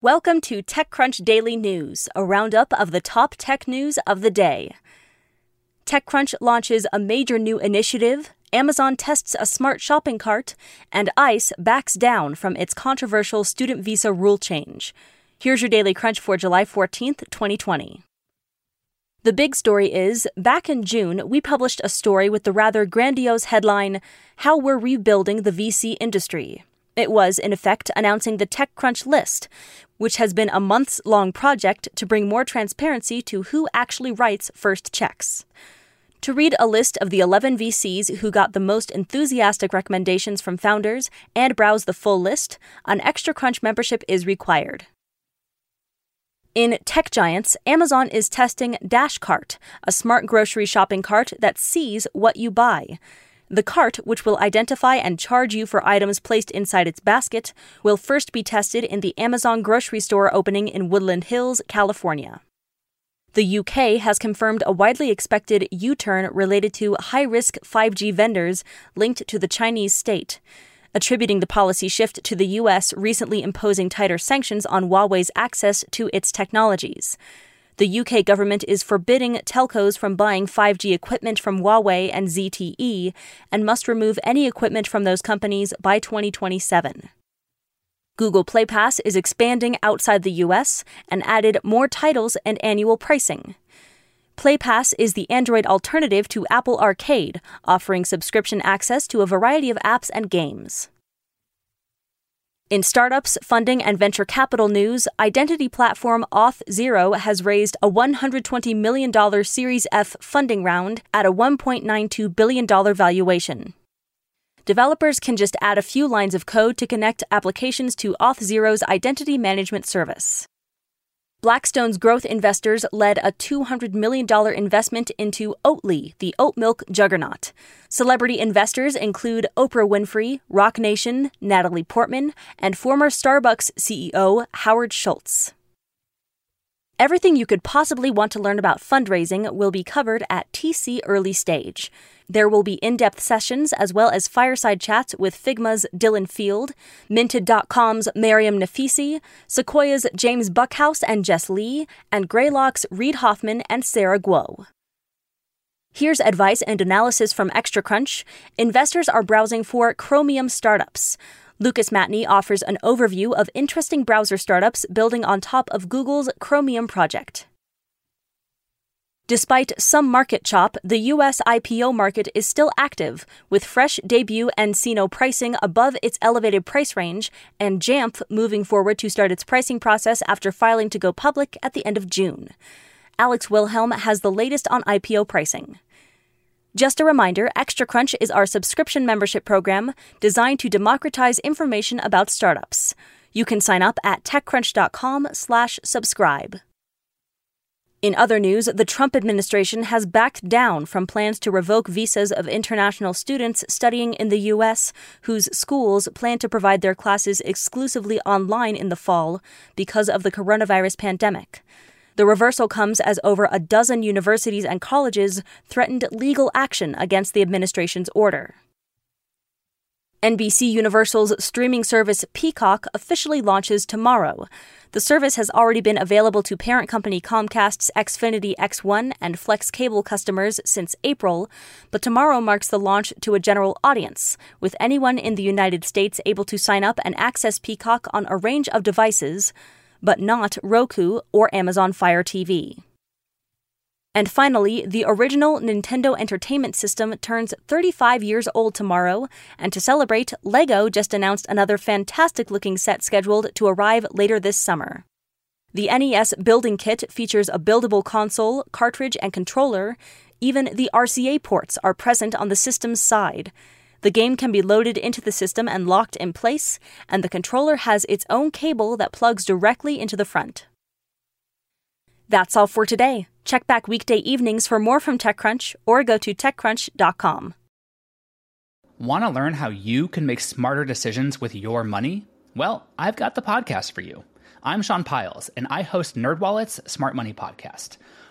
Welcome to TechCrunch Daily News, a roundup of the top tech news of the day. TechCrunch launches a major new initiative, Amazon tests a smart shopping cart, and ICE backs down from its controversial student visa rule change. Here's your Daily Crunch for July 14th, 2020. The big story is back in June, we published a story with the rather grandiose headline, How We're Rebuilding the VC Industry. It was, in effect, announcing the TechCrunch list, which has been a months long project to bring more transparency to who actually writes first checks. To read a list of the 11 VCs who got the most enthusiastic recommendations from founders and browse the full list, an Extra Crunch membership is required. In tech giants, Amazon is testing DashCart, a smart grocery shopping cart that sees what you buy. The cart, which will identify and charge you for items placed inside its basket, will first be tested in the Amazon grocery store opening in Woodland Hills, California. The UK has confirmed a widely expected U turn related to high risk 5G vendors linked to the Chinese state, attributing the policy shift to the US recently imposing tighter sanctions on Huawei's access to its technologies. The UK government is forbidding telcos from buying 5G equipment from Huawei and ZTE and must remove any equipment from those companies by 2027. Google Play Pass is expanding outside the US and added more titles and annual pricing. Play Pass is the Android alternative to Apple Arcade, offering subscription access to a variety of apps and games. In startups, funding, and venture capital news, identity platform Auth0 has raised a $120 million Series F funding round at a $1.92 billion valuation. Developers can just add a few lines of code to connect applications to Auth0's identity management service. Blackstone's growth investors led a $200 million investment into Oatly, the oat milk juggernaut. Celebrity investors include Oprah Winfrey, Roc Nation, Natalie Portman, and former Starbucks CEO Howard Schultz. Everything you could possibly want to learn about fundraising will be covered at TC Early Stage. There will be in depth sessions as well as fireside chats with Figma's Dylan Field, Minted.com's Mariam Naficy, Sequoia's James Buckhouse and Jess Lee, and Greylock's Reid Hoffman and Sarah Guo. Here's advice and analysis from Extra Crunch. Investors are browsing for Chromium startups. Lucas Matney offers an overview of interesting browser startups building on top of Google's Chromium project. Despite some market chop, the U.S. IPO market is still active, with fresh debut nCino pricing above its elevated price range, and Jamf moving forward to start its pricing process after filing to go public at the end of June. Alex Wilhelm has the latest on IPO pricing. Just a reminder, Extra Crunch is our subscription membership program designed to democratize information about startups. You can sign up at techcrunch.com/slash-subscribe. In other news, the Trump administration has backed down from plans to revoke visas of international students studying in the U.S. whose schools plan to provide their classes exclusively online in the fall because of the coronavirus pandemic. The reversal comes as over a dozen universities and colleges threatened legal action against the administration's order. NBC Universal's streaming service Peacock officially launches tomorrow. The service has already been available to parent company Comcast's Xfinity X1 and Flex Cable customers since April, but tomorrow marks the launch to a general audience, with anyone in the United States able to sign up and access Peacock on a range of devices, but not Roku or Amazon Fire TV. And finally, the original Nintendo Entertainment System turns 35 years old tomorrow, and to celebrate, LEGO just announced another fantastic looking set scheduled to arrive later this summer. The NES building kit features a buildable console, cartridge, and controller. Even the RCA ports are present on the system's side. The game can be loaded into the system and locked in place, and the controller has its own cable that plugs directly into the front. That's all for today. Check back weekday evenings for more from TechCrunch or go to TechCrunch.com. Want to learn how you can make smarter decisions with your money? Well, I've got the podcast for you. I'm Sean Pyles, and I host NerdWallet's Smart Money Podcast.